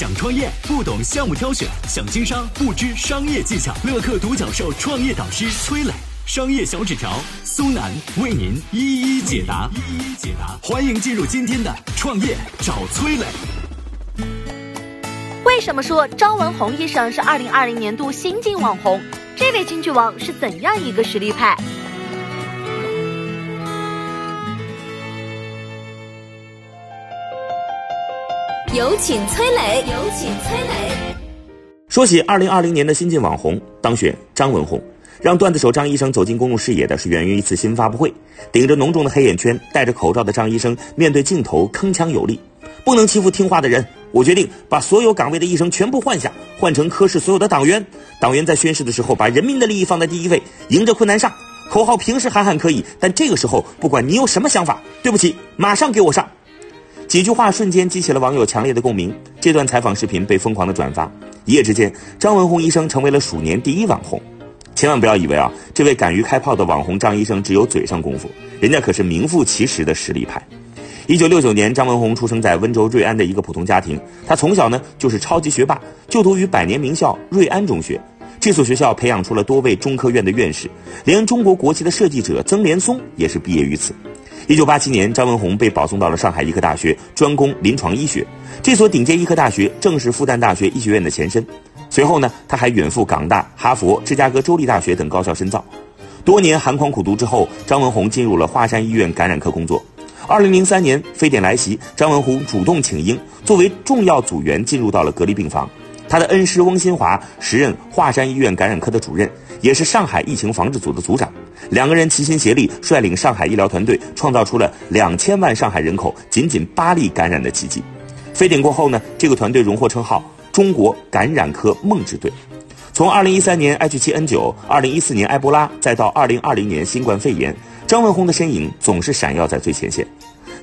想创业不懂项目挑选，想经商不知商业技巧。乐客独角兽创业导师崔磊，商业小纸条苏南为您一一解答。一一解答，欢迎进入今天的创业找崔磊。为什么说张文宏医生是二零二零年度新晋网红？这位京剧王是怎样一个实力派？有请崔磊，有请崔磊。说起二零二零年的新晋网红，当选张文宏。让段子手张医生走进公众视野的是源于一次新闻发布会，顶着浓重的黑眼圈、戴着口罩的张医生面对镜头铿锵有力：“不能欺负听话的人，我决定把所有岗位的医生全部换下，换成科室所有的党员。党员在宣誓的时候把人民的利益放在第一位，迎着困难上。口号平时喊喊可以，但这个时候不管你有什么想法，对不起，马上给我上。”几句话瞬间激起了网友强烈的共鸣。这段采访视频被疯狂的转发，一夜之间，张文宏医生成为了鼠年第一网红。千万不要以为啊，这位敢于开炮的网红张医生只有嘴上功夫，人家可是名副其实的实力派。一九六九年，张文宏出生在温州瑞安的一个普通家庭，他从小呢就是超级学霸，就读于百年名校瑞安中学。这所学校培养出了多位中科院的院士，连中国国旗的设计者曾连松也是毕业于此。一九八七年，张文宏被保送到了上海医科大学，专攻临床医学。这所顶尖医科大学正是复旦大学医学院的前身。随后呢，他还远赴港大、哈佛、芝加哥州立大学等高校深造。多年寒窗苦读之后，张文宏进入了华山医院感染科工作。二零零三年，非典来袭，张文宏主动请缨，作为重要组员进入到了隔离病房。他的恩师翁新华时任华山医院感染科的主任，也是上海疫情防治组的组长。两个人齐心协力，率领上海医疗团队，创造出了两千万上海人口仅仅八例感染的奇迹。非典过后呢，这个团队荣获称号“中国感染科梦之队”。从2013年 H7N9、2014年埃博拉，再到2020年新冠肺炎，张文宏的身影总是闪耀在最前线。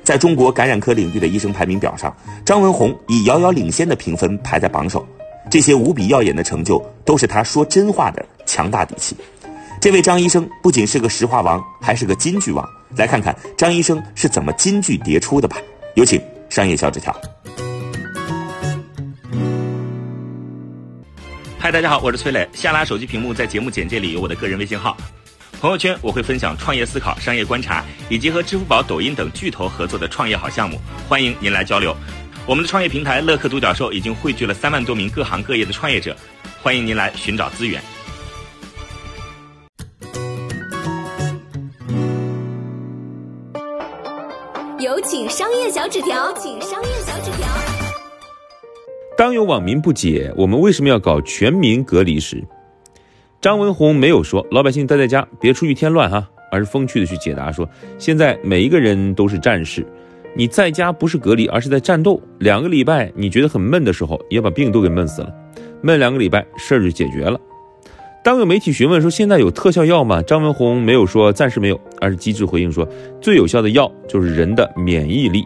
在中国感染科领域的医生排名表上，张文宏以遥遥领先的评分排在榜首。这些无比耀眼的成就，都是他说真话的强大底气。这位张医生不仅是个石化王，还是个金句王。来看看张医生是怎么金句迭出的吧。有请商业小纸条。嗨，大家好，我是崔磊。下拉手机屏幕，在节目简介里有我的个人微信号。朋友圈我会分享创业思考、商业观察，以及和支付宝、抖音等巨头合作的创业好项目。欢迎您来交流。我们的创业平台乐客独角兽已经汇聚了三万多名各行各业的创业者，欢迎您来寻找资源。请商业小纸条，请商业小纸条。当有网民不解我们为什么要搞全民隔离时，张文宏没有说老百姓待在家别出去添乱哈，而是风趣的去解答说，现在每一个人都是战士，你在家不是隔离，而是在战斗。两个礼拜你觉得很闷的时候，也把病都给闷死了，闷两个礼拜事儿就解决了。当有媒体询问说现在有特效药吗？张文宏没有说暂时没有，而是机智回应说最有效的药就是人的免疫力。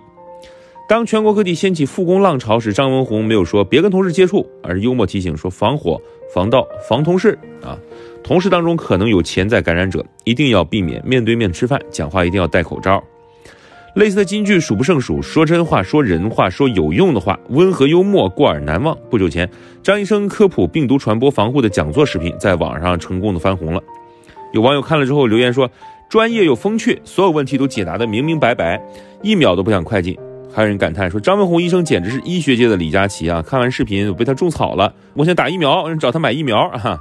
当全国各地掀起复工浪潮时，张文宏没有说别跟同事接触，而是幽默提醒说防火、防盗、防同事啊。同事当中可能有潜在感染者，一定要避免面对面吃饭，讲话一定要戴口罩。类似的金句数不胜数，说真话、说人话、说有用的话，温和幽默，过耳难忘。不久前，张医生科普病毒传播防护的讲座视频在网上成功的翻红了。有网友看了之后留言说：“专业又风趣，所有问题都解答的明明白白，一秒都不想快进。”还有人感叹说：“张文宏医生简直是医学界的李佳琦啊！看完视频我被他种草了，我想打疫苗，找他买疫苗。”哈，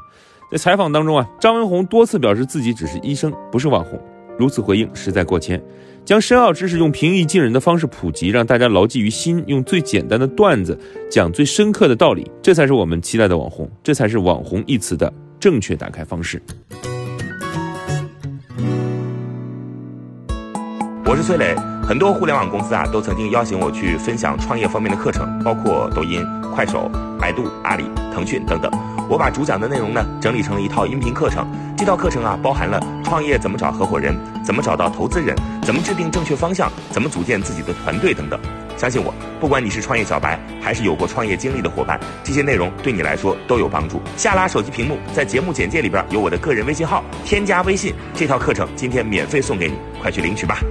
在采访当中啊，张文宏多次表示自己只是医生，不是网红。如此回应实在过谦，将深奥知识用平易近人的方式普及，让大家牢记于心，用最简单的段子讲最深刻的道理，这才是我们期待的网红，这才是网红一词的正确打开方式。我是崔磊，很多互联网公司啊都曾经邀请我去分享创业方面的课程，包括抖音、快手、百度、阿里、腾讯等等。我把主讲的内容呢整理成了一套音频课程，这套课程啊包含了创业怎么找合伙人，怎么找到投资人，怎么制定正确方向，怎么组建自己的团队等等。相信我，不管你是创业小白，还是有过创业经历的伙伴，这些内容对你来说都有帮助。下拉手机屏幕，在节目简介里边有我的个人微信号，添加微信，这套课程今天免费送给你，快去领取吧。